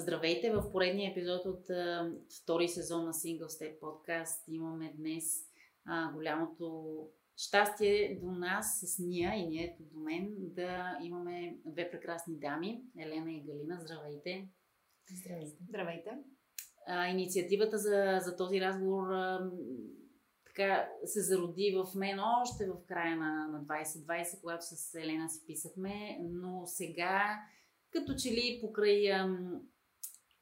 Здравейте! В поредния епизод от а, втори сезон на Single Step подкаст имаме днес а, голямото щастие до нас с Ния и ние до мен да имаме две прекрасни дами, Елена и Галина. Здравейте! Здравейте! Здравейте! А, инициативата за, за този разговор а, така се зароди в мен още в края на, на 2020, когато с Елена си писахме, но сега като че ли покрай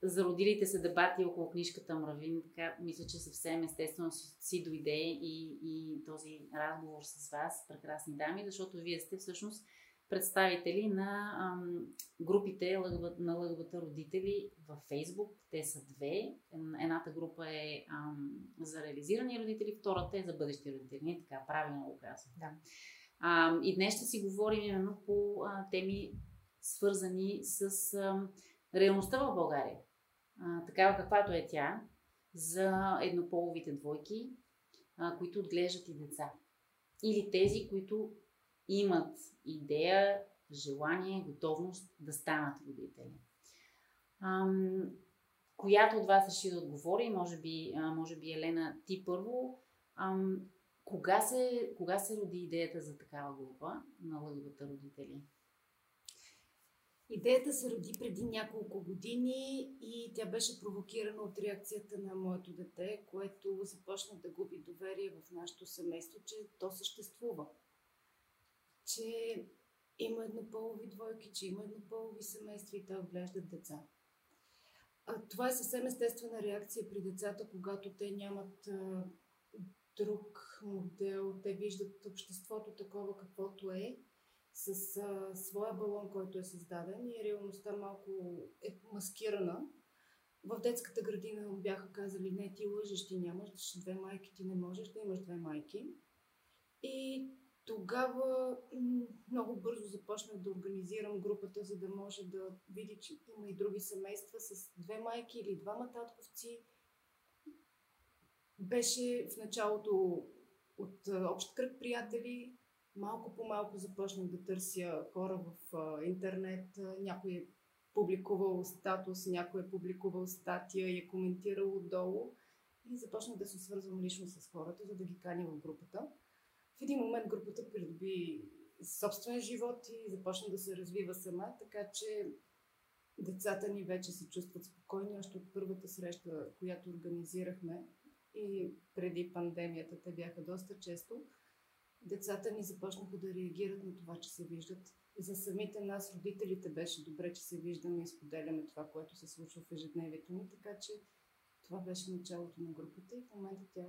зародилите се дебати около книжката Мравин, така мисля, че съвсем естествено си, си дойде и, и този разговор с вас, прекрасни дами, защото вие сте всъщност представители на ам, групите на ЛГБТ родители във Фейсбук. Те са две. Едната група е ам, за реализирани родители, втората е за бъдещи родители. Не така, правилно го казвам. Да. А, и днес ще си говорим именно по а, теми, свързани с а, реалността в България. Такава каквато е тя, за еднополовите двойки, а, които отглеждат и деца. Или тези, които имат идея, желание, готовност да станат родители. Ам, която от вас реши да отговори, може би, а, може би Елена, ти първо, ам, кога, се, кога се роди идеята за такава група на ЛГБТ родители? Идеята се роди преди няколко години и тя беше провокирана от реакцията на моето дете, което започна да губи доверие в нашето семейство, че то съществува. Че има еднополови двойки, че има еднополови семейства и те отглеждат деца. А, това е съвсем естествена реакция при децата, когато те нямат а, друг модел, те виждат обществото такова каквото е с а, своя балон, който е създаден и реалността малко е маскирана. В детската градина бяха казали, не, ти лъжеш, ти нямаш две майки, ти не можеш да имаш две майки. И тогава много бързо започнах да организирам групата, за да може да види, че има и други семейства с две майки или двама татковци. Беше в началото от общ кръг приятели, малко по малко започнах да търся хора в интернет. Някой е публикувал статус, някой е публикувал статия и е коментирал отдолу. И започнах да се свързвам лично с хората, за да ги каня в групата. В един момент групата придоби собствен живот и започна да се развива сама, така че децата ни вече се чувстват спокойни. Още от първата среща, която организирахме и преди пандемията, те бяха доста често – децата ни започнаха да реагират на това, че се виждат. За самите нас, родителите, беше добре, че се виждаме и споделяме това, което се случва в ежедневието ни, така че това беше началото на групата и в момента тя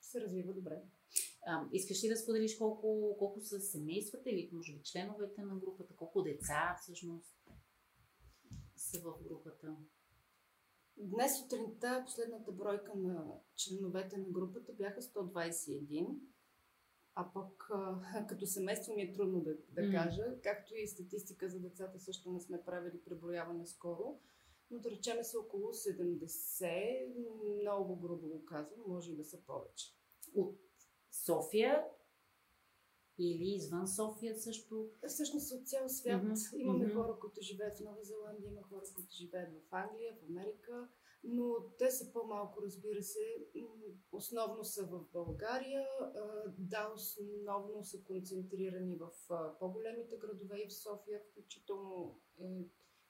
се развива добре. А, искаш ли да споделиш колко, колко са семействата или може би членовете на групата, колко деца всъщност са в групата? Днес сутринта последната бройка на членовете на групата бяха 121 а пък като семейство ми е трудно да, да mm. кажа, както и статистика за децата също не сме правили преброяване скоро, но да речеме са около 70, много грубо го казвам, може и да са повече. От София или извън София също? Всъщност от цял свят. Mm-hmm. Имаме mm-hmm. хора, които живеят в Нова Зеландия, има хора, които живеят в Англия, в Америка, но те са по-малко, разбира се. Основно са в България. Да, основно са концентрирани в по-големите градове и в София, включително е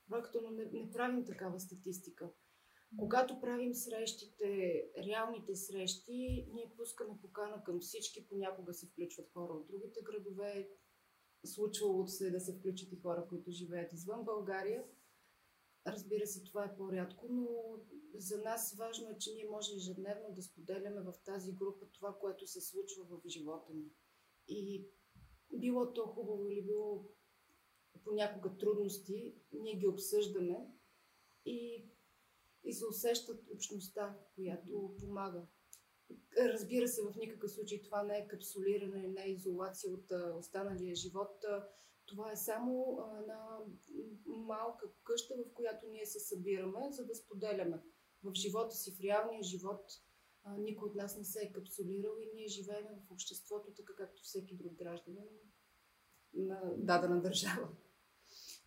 бройката, но не, не правим такава статистика. Когато правим срещите, реалните срещи, ние пускаме покана към всички, понякога се включват хора от другите градове, случвало се да се включат и хора, които живеят извън България. Разбира се, това е по-рядко, но за нас важно е, че ние може ежедневно да споделяме в тази група това, което се случва в живота ни. И било то хубаво или било понякога трудности, ние ги обсъждаме и, и се усещат общността, която помага. Разбира се, в никакъв случай това не е капсулиране, не е изолация от останалия живот. Това е само една малка къща, в която ние се събираме, за да споделяме в живота си, в реалния живот. Никой от нас не се е капсулирал и ние живеем в обществото, така както всеки друг гражданин на дадена държава.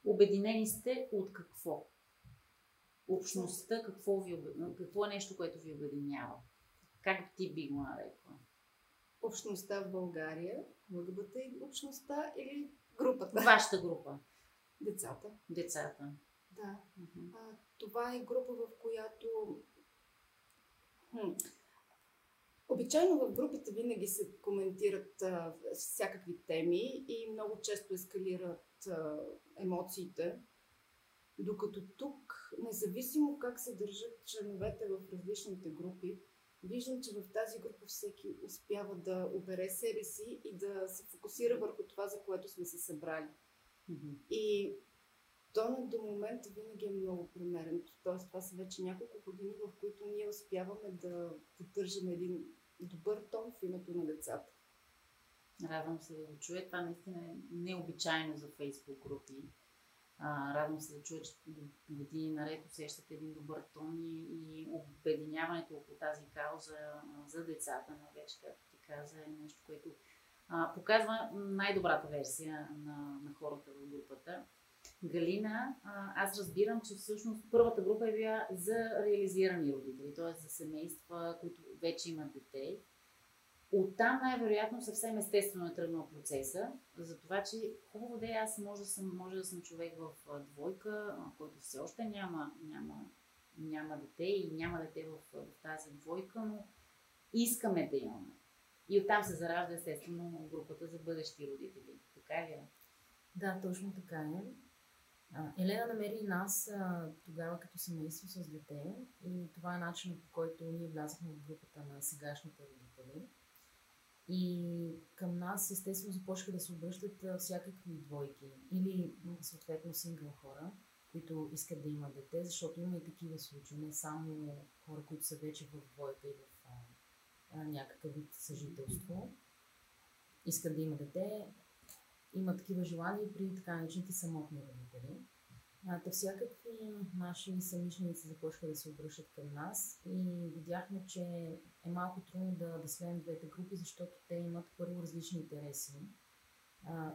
Обединени сте от какво? Общността, какво, ви, какво е нещо, което ви обединява? Как ти би го нарекла? Общността в България, ЛГБТ общността или групата? Вашата група. Децата. Децата. Да. Uh-huh. А, това е група, в която хм, Обичайно в групите винаги се коментират а, всякакви теми и много често ескалират а, емоциите. Докато тук, независимо как се държат членовете в различните групи, виждам, че в тази група всеки успява да обере себе си и да се фокусира върху това, за което сме се събрали. Mm-hmm. И тонът до момента винаги е много премерен. Тоест, това са вече няколко години, в които ние успяваме да поддържаме един добър тон в името на децата. Радвам се да го чуя. Това наистина е необичайно за фейсбук групи. А, радвам се да чуя, че години наред усещате един добър тон и, и обединяването около тази кауза за децата, най-вече, както ти каза, е нещо, което а, показва най-добрата версия на, на хората в групата. Галина, аз разбирам, че всъщност първата група е била за реализирани родители, т.е. за семейства, които вече имат дете. Оттам най-вероятно съвсем естествено е тръгнал процеса, за това, че хубаво да е, аз може да съм, може да съм човек в двойка, който все още няма, няма, няма дете и няма дете в, в тази двойка, но искаме да имаме. И оттам се заражда естествено групата за бъдещи родители. Така ли е? Да, точно така е. Елена намери нас тогава като семейство с дете и това е начинът по който ние влязахме в групата на сегашните родители. И към нас естествено започнаха да се обръщат всякакви двойки. Или съответно сингъл хора, които искат да имат дете, защото има и такива случаи, не само хора, които са вече в двойка и в а, някакъв вид съжителство, искат да имат дете, има такива желания при така наречените самотни родители. Та всякакви наши самишленици започнаха да се обръщат към нас и видяхме, че е малко трудно да, да слеем двете групи, защото те имат първо различни интереси.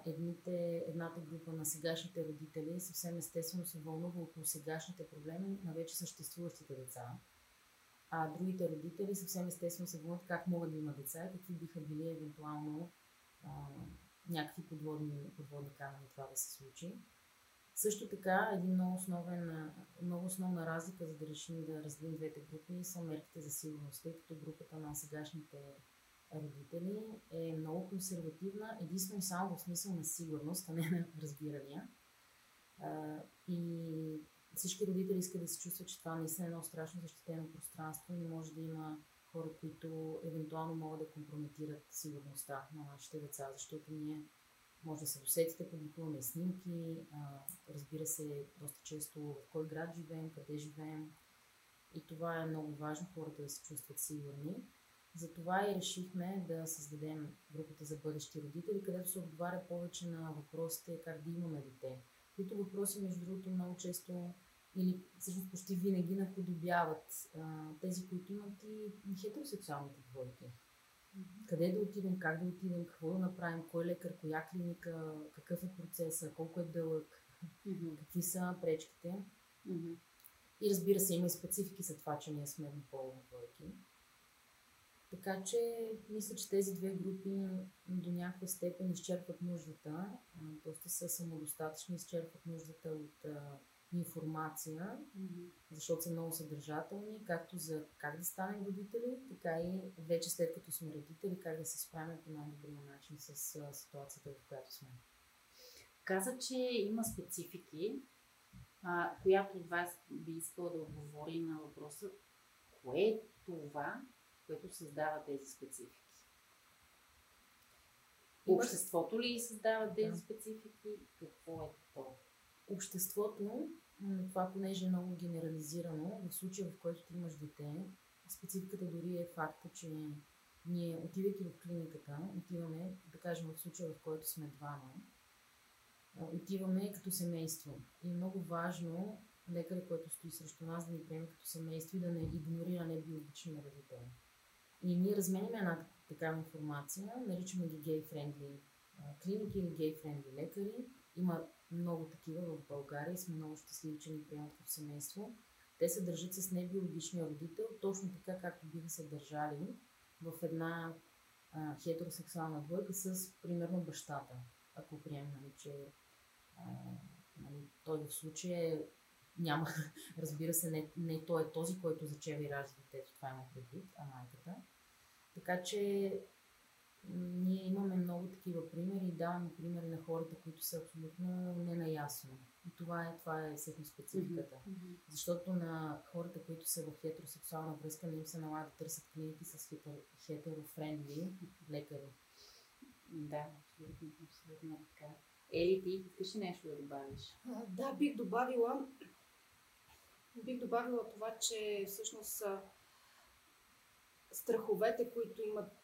едните, едната група на сегашните родители съвсем естествено се вълнува около сегашните проблеми на вече съществуващите деца. А другите родители съвсем естествено се вълнуват как могат да имат деца и какви биха били евентуално а, някакви подводни, подводни камъни това да се случи. Също така, един много, основен, много основна разлика, за да решим да разделим двете групи, са мерките за сигурност, тъй като групата на сегашните родители е много консервативна, единствено и само в смисъл на сигурност, а не на разбирания. И всички родители искат да се чувстват, че това наистина е едно страшно защитено пространство и може да има хора, които евентуално могат да компрометират сигурността на нашите деца, защото ние може да се досетите, публикуваме снимки, разбира се, доста често в кой град живеем, къде живеем. И това е много важно, хората да се чувстват сигурни. Затова и решихме да създадем групата за бъдещи родители, където се отговаря повече на въпросите как да имаме дете. Които въпроси, между другото, много често или всъщност почти винаги наподобяват тези, които имат и хетеросексуалните двойки. Къде да отидем, как да отидем, какво да направим, кой лекар, коя клиника, какъв е процеса, колко е дълъг, mm-hmm. какви са пречките. Mm-hmm. И разбира се, има и специфики за това, че ние сме еднополови двойки. Така че, мисля, че тези две групи до някаква степен изчерпват нуждата, доста са самодостатъчни, изчерпват нуждата от информация, mm-hmm. защото са много съдържателни, както за как да станем родители, така и вече след като сме родители, как да се справим по най-добрия начин с а, ситуацията, в която сме. Каза, че има специфики, а, която от вас би искала да отговори на въпроса, кое е това, което създава тези специфики? Обществото ли създава тези да. специфики? Какво е то? Обществото това понеже е много генерализирано, в случая в който ти имаш дете, спецификата дори е факта, че ние, отивайки в клиниката, отиваме, да кажем в случая, в който сме двама, отиваме като семейство. И е много важно лекаря, който стои срещу нас, да ни приеме като семейство и да не игнорира небиологичния родител. И ние разменяме една такава информация, наричаме ги гей-френдли клиники или гей-френдли лекари. Има много такива в България и сме много щастливи, че ни приемат като семейство. те се държат с небиологичния родител, точно така както биха се държали в една а, хетеросексуална двойка с, примерно, бащата. Ако приемем, нали, че а, нали, той в случая няма, разбира се, не, не той е този, който зачева и ражда детето, това има предвид, а майката. Така че ние имаме много такива примери и даваме примери на хората, които са абсолютно ненаясно. И това е, това е всъщност спецификата. Mm-hmm. Защото на хората, които са в хетеросексуална връзка, не им се налага да търсят клиники с хетер, хетерофрендли лекари. Да, абсолютно, абсолютно така. Ели, ти искаш ли нещо да добавиш? А, да, бих добавила бих добавила това, че всъщност страховете, които имат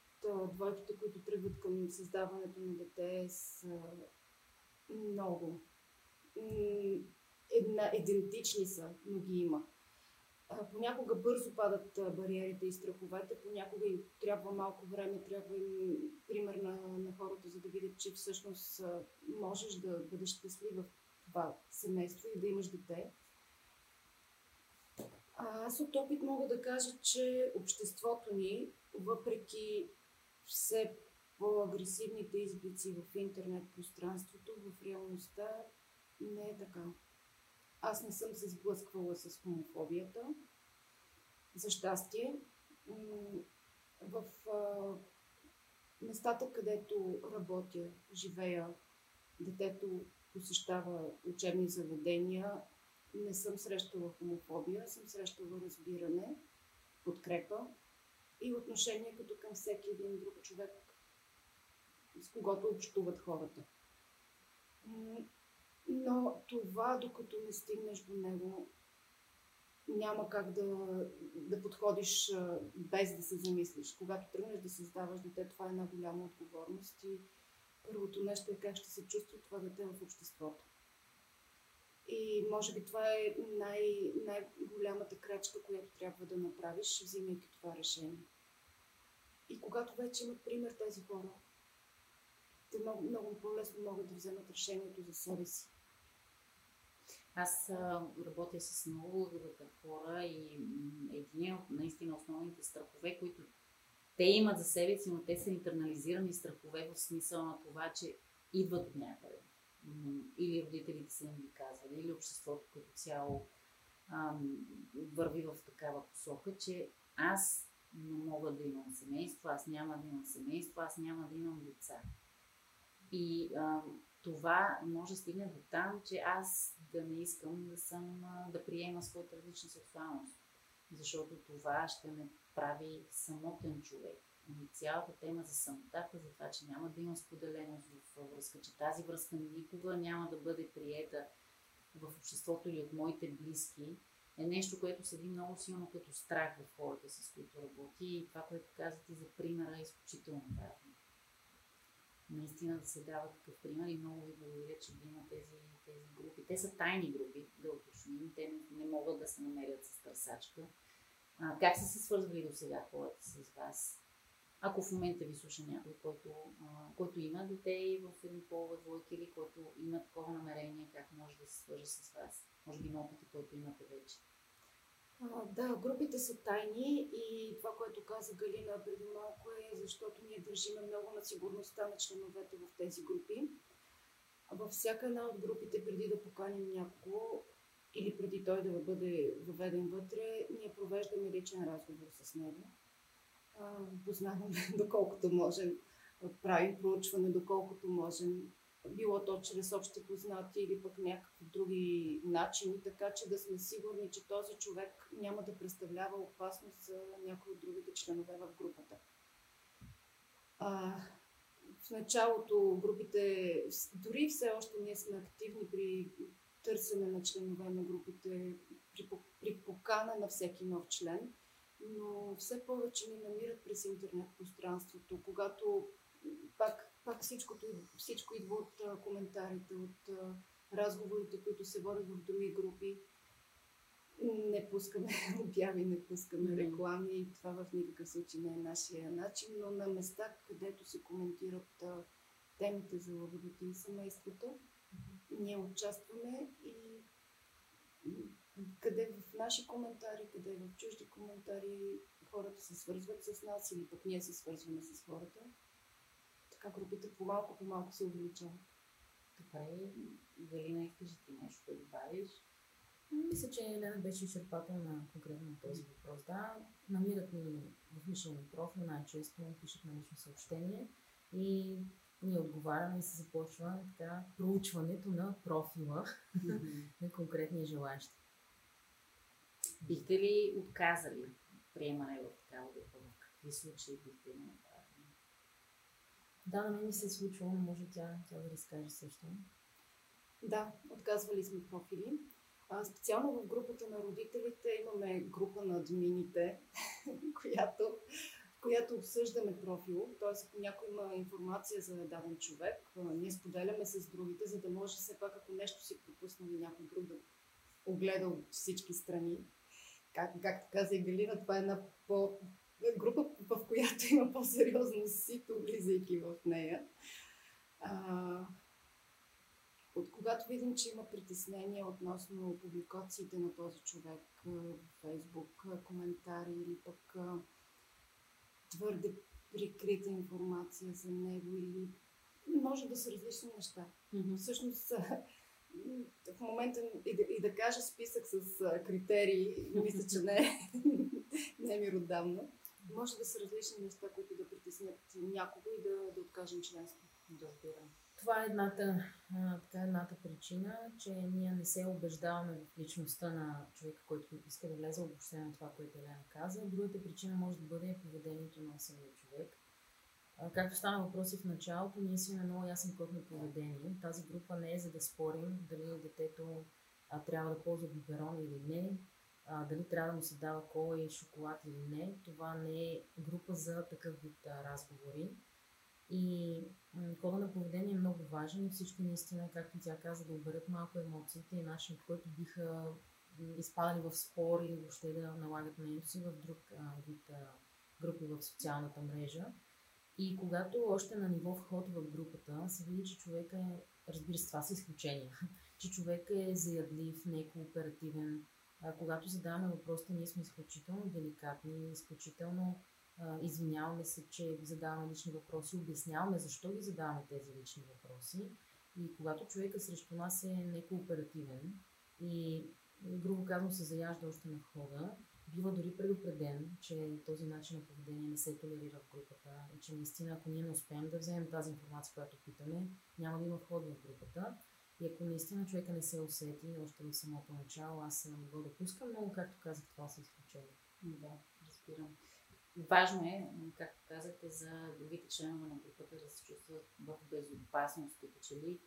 двойките, които тръгват към създаването на дете, са много. Една, идентични са, но ги има. Понякога бързо падат бариерите и страховете, понякога им трябва малко време, трябва им пример на, на хората, за да видят, че всъщност можеш да бъдеш щастлив в това семейство и да имаш дете. Аз от опит мога да кажа, че обществото ни, въпреки все по-агресивните изблици в интернет пространството, в реалността не е така. Аз не съм се сблъсквала с хомофобията. За щастие, в местата, където работя, живея, детето посещава учебни заведения, не съм срещала хомофобия, съм срещала разбиране, подкрепа и отношение като към всеки един друг човек, с когото общуват хората. Но това, докато не стигнеш до него, няма как да, да подходиш без да се замислиш. Когато тръгнеш да създаваш дете, това е една голяма отговорност и първото нещо е как ще се чувства това дете в обществото. И може би това е най- най-голямата крачка, която трябва да направиш, взимайки това решение. И когато вече имат пример тези хора, те много, много по-лесно могат да вземат решението за себе си. Аз а, работя с много хора и един от наистина основните страхове, които те имат за себе си, но те са интернализирани страхове в смисъл на това, че идват от някъде или родителите са им ги казвали, или обществото като цяло ам, върви в такава посока, че аз не мога да имам семейство, аз няма да имам семейство, аз няма да имам деца. И ам, това може да стигне до там, че аз да не искам да съм, да приема своята различна сексуалност. Защото това ще ме прави самотен човек цялата тема за самотата, за това, че няма да има споделеност в връзка, че тази връзка никога няма да бъде приета в обществото или от моите близки, е нещо, което седи много силно като страх в хората, с които работи. И това, което казвате за примера, е изключително важно. Наистина да се дава такъв пример и много ви благодаря, че ги има тези, тези групи. Те са тайни групи, да уточним. Те не, могат да се намерят с търсачка. А, как са се свързвали до сега хората с вас? Ако в момента ви слуша някой, който, а, който има дете в един полова двойка или който има такова намерение, как може да се свържи с вас? Може би на опита, който имате вече. А, да, групите са тайни и това, което каза Галина преди малко е, защото ние държиме много на сигурността на членовете в тези групи. Във всяка една от групите, преди да поканим някого или преди той да бъде въведен вътре, ние провеждаме личен разговор с него познаваме доколкото можем, правим проучване доколкото можем, било то чрез общи познати или пък някакви други начини, така че да сме сигурни, че този човек няма да представлява опасност за някои от другите членове в групата. А, в началото групите, дори все още ние сме активни при търсене на членове на групите, при, при покана на всеки нов член – но все повече ни намират през интернет пространството, когато пак, пак всичкото, всичко идва от а, коментарите, от а, разговорите, които се водят в други групи. Не пускаме обяви, не пускаме реклами и това в никакъв случай не е нашия начин, но на места, където се коментират а, темите за лъвовете и семейството, ние участваме и къде в наши коментари, къде в чужди коментари хората се свързват с нас или пък ние се свързваме с хората. Така групите по-малко по-малко се увеличават. Добре, Галина, искаш ти нещо да добавиш? Мисля, че Елена беше изчерпателна конкретно на този въпрос. Да, намират ни в личния ни профил, най-често пишат на лично съобщение и ние отговаряме и се започва така проучването на профила на конкретния желаящ. Бихте ли отказали приемане в такава група? В какви случаи бихте ли направили? Да, на мен ми се е случвало, но може тя, тя да разкаже също. Да, отказвали сме профили. А, специално в групата на родителите имаме група на админите, която, която обсъждаме профил. Т.е. ако някой има информация за даден човек, ние споделяме с другите, за да може все пак, ако нещо си пропуснал и някой друг да огледа от всички страни. Как, както каза Галина, това е една по, група, в която има по-сериозно сито, влизайки в нея. А, от когато видим, че има притеснение относно публикациите на този човек в Фейсбук, коментари или пък твърде прикрита информация за него или може да са различни неща. Mm-hmm. Всъщност, в момента и да, и да кажа списък с критерии, мисля, че не, не е миродавно. Може да са различни неща, които да притеснят някого и да, да откажем членство. Да, разбирам. Това е едната, а, така, едната причина, че ние не се убеждаваме в личността на човека, който иска да влезе въобще на това, което Елена каза. Другата причина може да бъде поведението на самия човек. Както стана въпроси в началото, ние си имаме много ясен код на поведение. Тази група не е за да спорим дали детето а, трябва да ползва биберон или не, а, дали трябва да му се дава кола и шоколад или не. Това не е група за такъв вид а, разговори. И кода на поведение е много важен и всички наистина, както тя каза, да оберат малко емоциите и начин, по който биха изпадали в спор или въобще да налагат мнението си в друг а, вид а, групи в социалната мрежа. И когато още на ниво вход в групата се види, че човека е, разбира се, това са изключения, че човек е заядлив, некооперативен, а, когато задаваме въпросите, ние сме изключително деликатни, изключително извиняваме се, че задаваме лични въпроси, обясняваме защо ги задаваме тези лични въпроси. И когато човека срещу нас е некооперативен. И, грубо казано, се заяжда още на входа, бива дори предупреден, че този начин на поведение не се толерира в групата и че наистина, ако ние не успеем да вземем тази информация, която питаме, няма да има вход в групата. И ако наистина човека не се усети още в самото начало, аз съм могла да пускам, но, както казах, това са изключения. Да, разбирам. Важно е, както казахте, за другите членове на групата да се чувстват в безопасност, като че ли,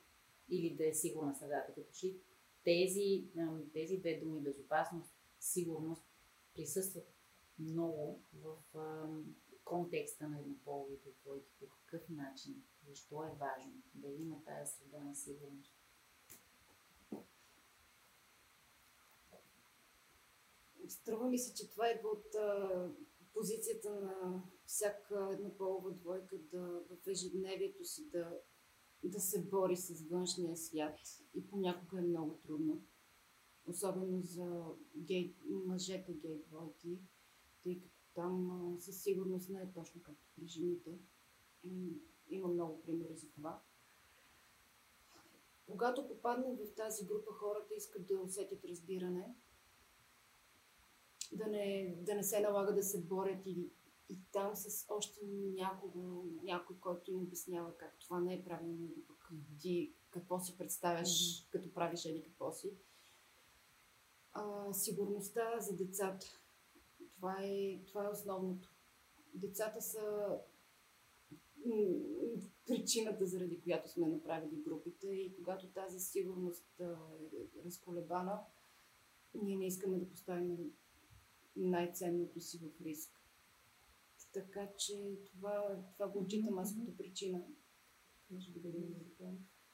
или да е сигурна средата, като че тези, тези две думи безопасност, сигурност присъстват много в контекста на еднополовите двойки. По какъв начин? Защо е важно да има тази среда на сигурност? Струва ми се, че това идва от позицията на всяка еднополова двойка да в ежедневието си да, да се бори с външния свят и понякога е много трудно. Особено за гей, мъжете гей двойки, тъй като там със сигурност не е точно както при жените. Има много примери за това. Когато попаднем в тази група, хората искат да усетят разбиране, да не, да не се налага да се борят и, и там с още някого, някой, който им обяснява как това не е правилно или пък ти какво си представяш, mm-hmm. като правиш или какво си. А, сигурността за децата. Това е, това е основното. Децата са причината, заради която сме направили групите и когато тази сигурност е разколебана, ние не искаме да поставим най-ценното си в риск. Така че това, това го отчитам аз като причина. Може би да го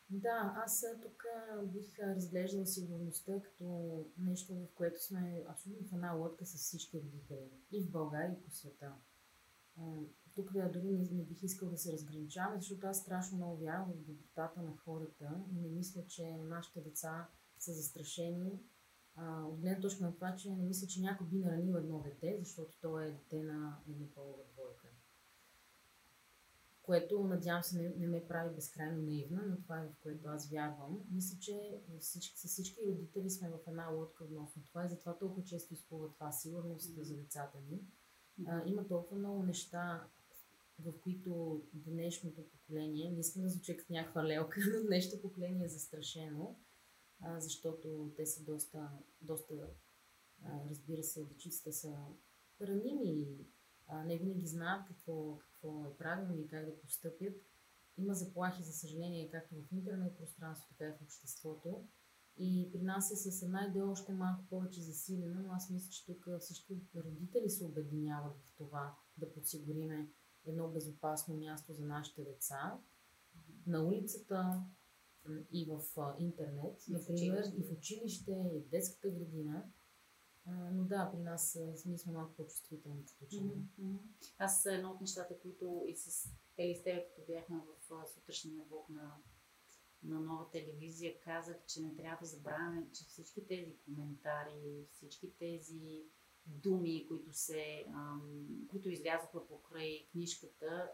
да, аз тук бих разглеждала сигурността като нещо, в което сме абсолютно в една лодка с всички родители. И в България, и по света. Тук дори не, не бих искал да се разграничаваме, защото аз страшно много вярвам в добротата на хората и не мисля, че нашите деца са застрашени от гледна точка на това, че не мисля, че някой би наранил едно дете, защото то е дете на еднополова. Което, надявам се, не, не ме прави безкрайно наивна, но това е в което аз вярвам. Мисля, че всички, с всички родители сме в една лодка относно това и затова толкова често изплува това сигурност за децата ни. А, има толкова много неща, в които днешното поколение, не искам да звучи като някаква лелка, но днешното поколение е застрашено а, защото те са доста, доста а, разбира се, дечиците са раними а, не винаги знаят какво, какво е правилно и как да постъпят. Има заплахи, за съжаление, както в интернет пространство, така и в обществото. И при нас е с една идея още малко повече засилена, но аз мисля, че тук всички родители се обединяват в това да подсигуриме едно безопасно място за нашите деца. На улицата, и в интернет, и например, в и в училище, и в детската градина. Но да, при нас ние сме малко по-чувствителни в случая. Mm-hmm. Аз едно от нещата, които и с Ели с като бяхме в сутрешния блок на, на нова телевизия, казах, че не трябва да забравяме, че всички тези коментари, всички тези думи, които, се, ам, които излязоха покрай книжката,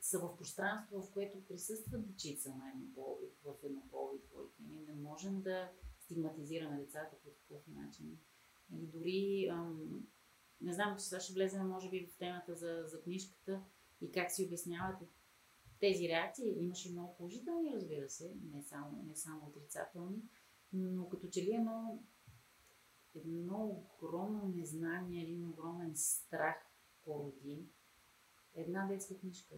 са в пространство, в което присъстват дечица на еднополови, в еднополови двойки. Не можем да стигматизираме децата по такъв начин. Или дори, ам, не знам, че сега ще влезем, може би, в темата за, за книжката и как си обяснявате тези реакции. Имаше много положителни, разбира се, не само, не само отрицателни, но като че ли едно, едно огромно незнание, един огромен страх породи една детска книжка.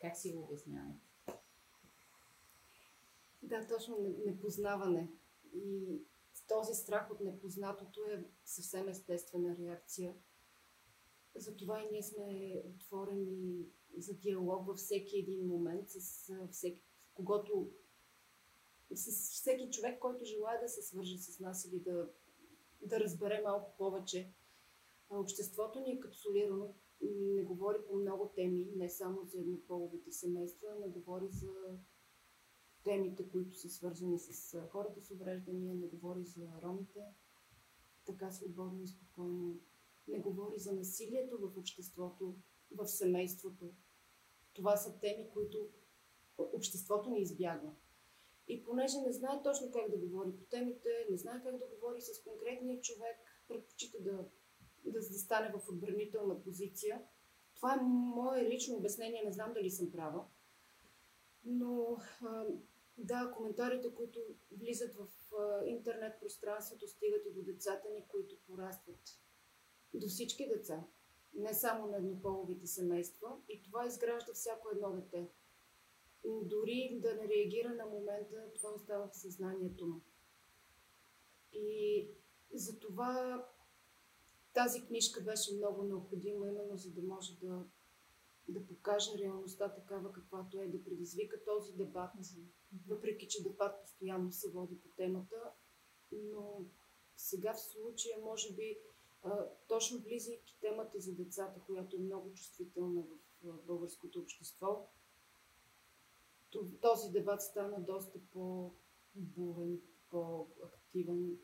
Как си го обяснявате? Да, точно непознаване. И този страх от непознатото е съвсем естествена реакция. Затова и ние сме отворени за диалог във всеки един момент с всеки, когото с всеки човек, който желая да се свърже с нас или да, да разбере малко повече. Обществото ни е капсулирано не говори по много теми, не само за еднополовите семейства, не говори за темите, които са свързани с хората с увреждания, не говори за ромите така свободно и спокойно, не говори за насилието в обществото, в семейството. Това са теми, които обществото ни избягва. И понеже не знае точно как да говори по темите, не знае как да говори с конкретния човек, предпочита да да, да стане в отбранителна позиция. Това е мое лично обяснение, не знам дали съм права. Но а, да, коментарите, които влизат в интернет пространството, стигат и до децата ни, които порастват. До всички деца. Не само на еднополовите семейства. И това изгражда всяко едно дете. Дори да не реагира на момента, това остава в съзнанието му. И затова тази книжка беше много необходима, именно за да може да, да покаже реалността такава каквато е, да предизвика този дебат, въпреки че дебат постоянно се води по темата, но сега в случая, може би, точно влизайки темата за децата, която е много чувствителна в българското общество, този дебат стана доста по-бурен, по-активен,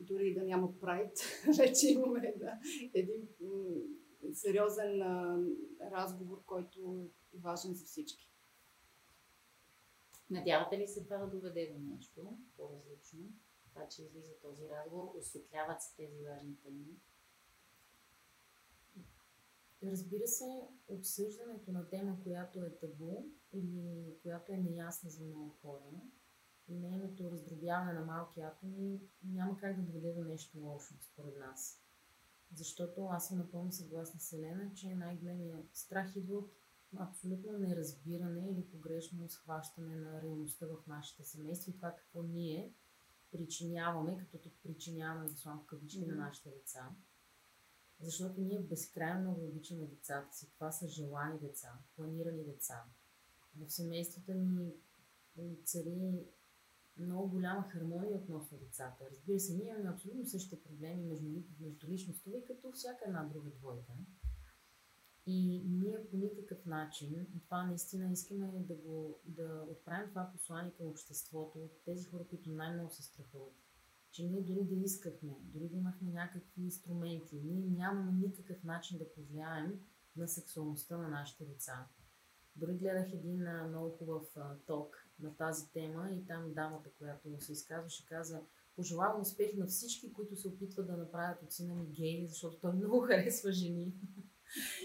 дори да няма прайд, вече имаме да, един сериозен разговор, който е важен за всички. Надявате ли се това да доведе до нещо по-различно? Това, че излиза този разговор, осветляват се тези важни теми? Разбира се, обсъждането на тема, която е табу или която е неясна за много хора, и нейното раздробяване на малки атоми няма как да доведе до нещо лошо, според нас. Защото аз съм напълно съгласна с Елена, че най-големият страх идва от абсолютно неразбиране или погрешно схващане на реалността в нашите семейства и това какво ние причиняваме, като тук причиняваме в кавички mm-hmm. на нашите деца. Защото ние безкрайно много обичаме децата си. Това са желани деца, планирани деца. В семействата ни цари много голяма хармония относно децата. Разбира се, ние имаме абсолютно същите проблеми между, между личностови, като всяка една друга двойка. И ние по никакъв начин, това наистина искаме да, го, да отправим това послание към обществото, тези хора, които най-много се страхуват че ние дори да искахме, дори да имахме някакви инструменти, ние нямаме никакъв начин да повлияем на сексуалността на нашите деца. Дори гледах един много хубав ток на тази тема и там дамата, която се изказваше, каза пожелавам успех на всички, които се опитват да направят от сина ми гей, защото той много харесва жени.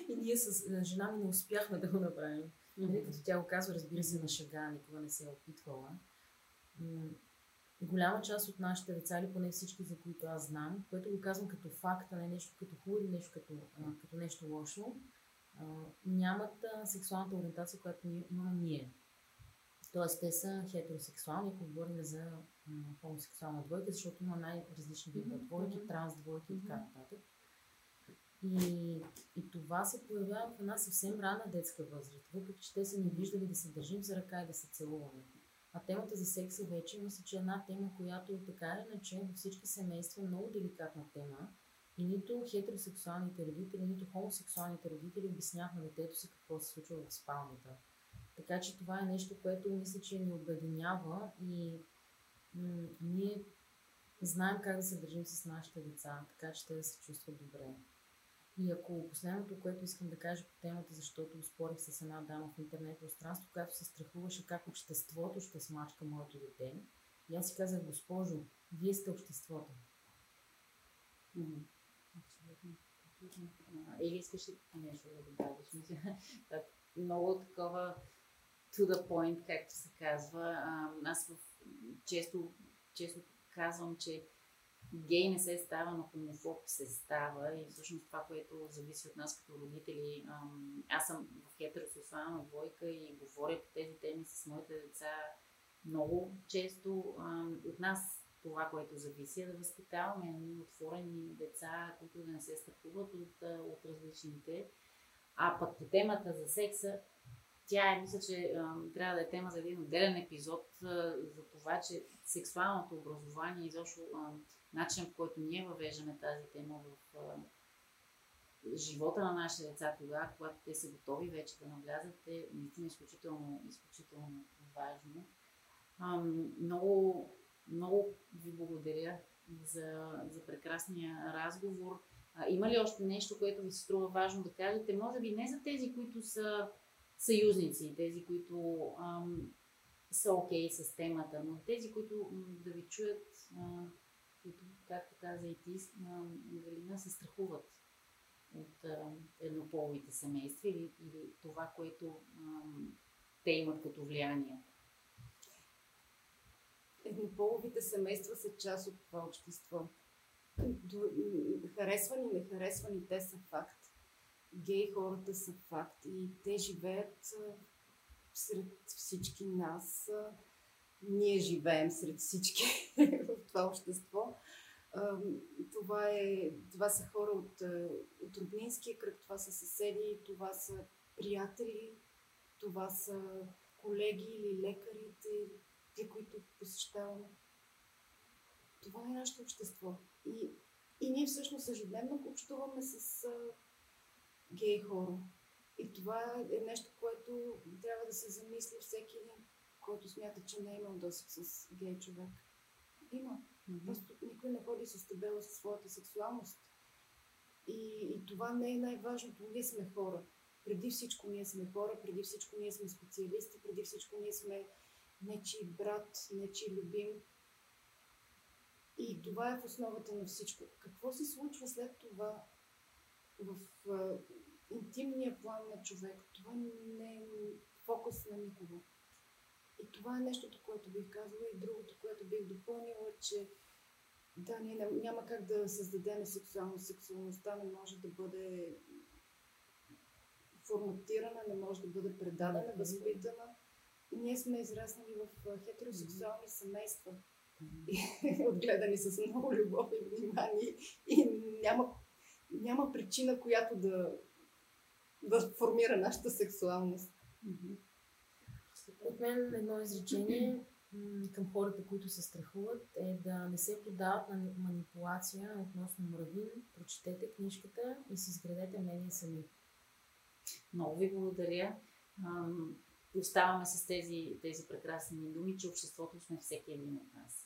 И ние с жена ми не успяхме да го направим. Mm-hmm. Като тя го казва, разбира се, на шага, никога не се е опитвала. Голяма част от нашите деца, или поне всички, за които аз знам, което го казвам като факт, а не нещо като хубаво или нещо като, а, като нещо лошо, а, нямат а, сексуалната ориентация, която ние, имаме ние. Тоест, те са хетеросексуални, ако говорим за хомосексуална двойка, защото има най-различни видове двойки, mm-hmm. транс двойки и така нататък. И, и това се появява в една съвсем рана детска възраст, въпреки че те са ни виждали да се държим за ръка и да се целуваме. А темата за секса вече мисля, че е една тема, която така или иначе във всички семейства е много деликатна тема. И нито хетеросексуалните родители, нито хомосексуалните родители обясняват на детето си какво се случва в спалнята. Така че това е нещо, което мисля, че ни обединява и м- ние знаем как да се държим с нашите деца, така че те да се чувстват добре. И ако последното, което искам да кажа по темата, защото спорих с една дама в интернет пространство, която се страхуваше как обществото ще смачка моето дете, и аз си казах, госпожо, вие сте обществото. Или искаш ли нещо да добавиш? Много такова to the point, както се казва. Аз в, често, често казвам, че гей не се става, но хомофоб се става и всъщност това, което зависи от нас като родители. Аз съм в хетеросексуална двойка и говоря по тези теми с моите деца много често. От нас това, което зависи е да възпитаваме ни отворени деца, които да не се страхуват от, от различните. А пък по темата за секса, тя е, мисля, че трябва да е тема за един отделен епизод за това, че сексуалното образование, изобщо начинът по който ние въвеждаме тази тема в живота на нашите деца тогава, когато те са готови вече да навлязат, е наистина изключително, изключително важно. А, много, много ви благодаря за, за прекрасния разговор. А, има ли още нещо, което ви се струва важно да кажете? Може би не за тези, които са съюзници, тези, които ам, са окей okay с темата, но тези, които м, да ви чуят, а, които, както каза и ти, Галина, се страхуват от а, семейства или, или това, което те имат като влияние. Еднополовите семейства са част от това общество. Харесвани, нехаресвани, те са факт гей хората са факт и те живеят сред всички нас. Ние живеем сред всички в това общество. Това, е, това са хора от, от роднинския кръг, това са съседи, това са приятели, това са колеги или лекарите, те, които посещаваме. Това е нашето общество. И, и ние всъщност ежедневно общуваме с гей хора. И това е нещо, което трябва да се замисли всеки един, който смята, че не е имал досък с гей човек. Има. Mm-hmm. Просто никой не ходи с табела със своята сексуалност. И, и това не е най-важното. Ние сме хора. Преди всичко ние сме хора, преди всичко ние сме специалисти, преди всичко ние сме нечи брат, нечи любим. И това е в основата на всичко. Какво се случва след това в интимния план на човек. Това не е фокус на никого. И това е нещото, което бих казала. И другото, което бих допълнила, че да, ние няма как да създадем сексуалност. Сексуалността не може да бъде форматирана, не може да бъде предадена, възпитана. Ние сме израснали в хетеросексуални семейства, и отгледани с много любов и внимание и няма, няма причина, която да, да формира нашата сексуалност. От мен едно изречение към хората, които се страхуват, е да не се подават на манипулация относно мравин. Прочетете книжката и си изградете мнение сами. Много ви благодаря. Оставаме с тези, тези прекрасни думи, че обществото сме всеки един от нас.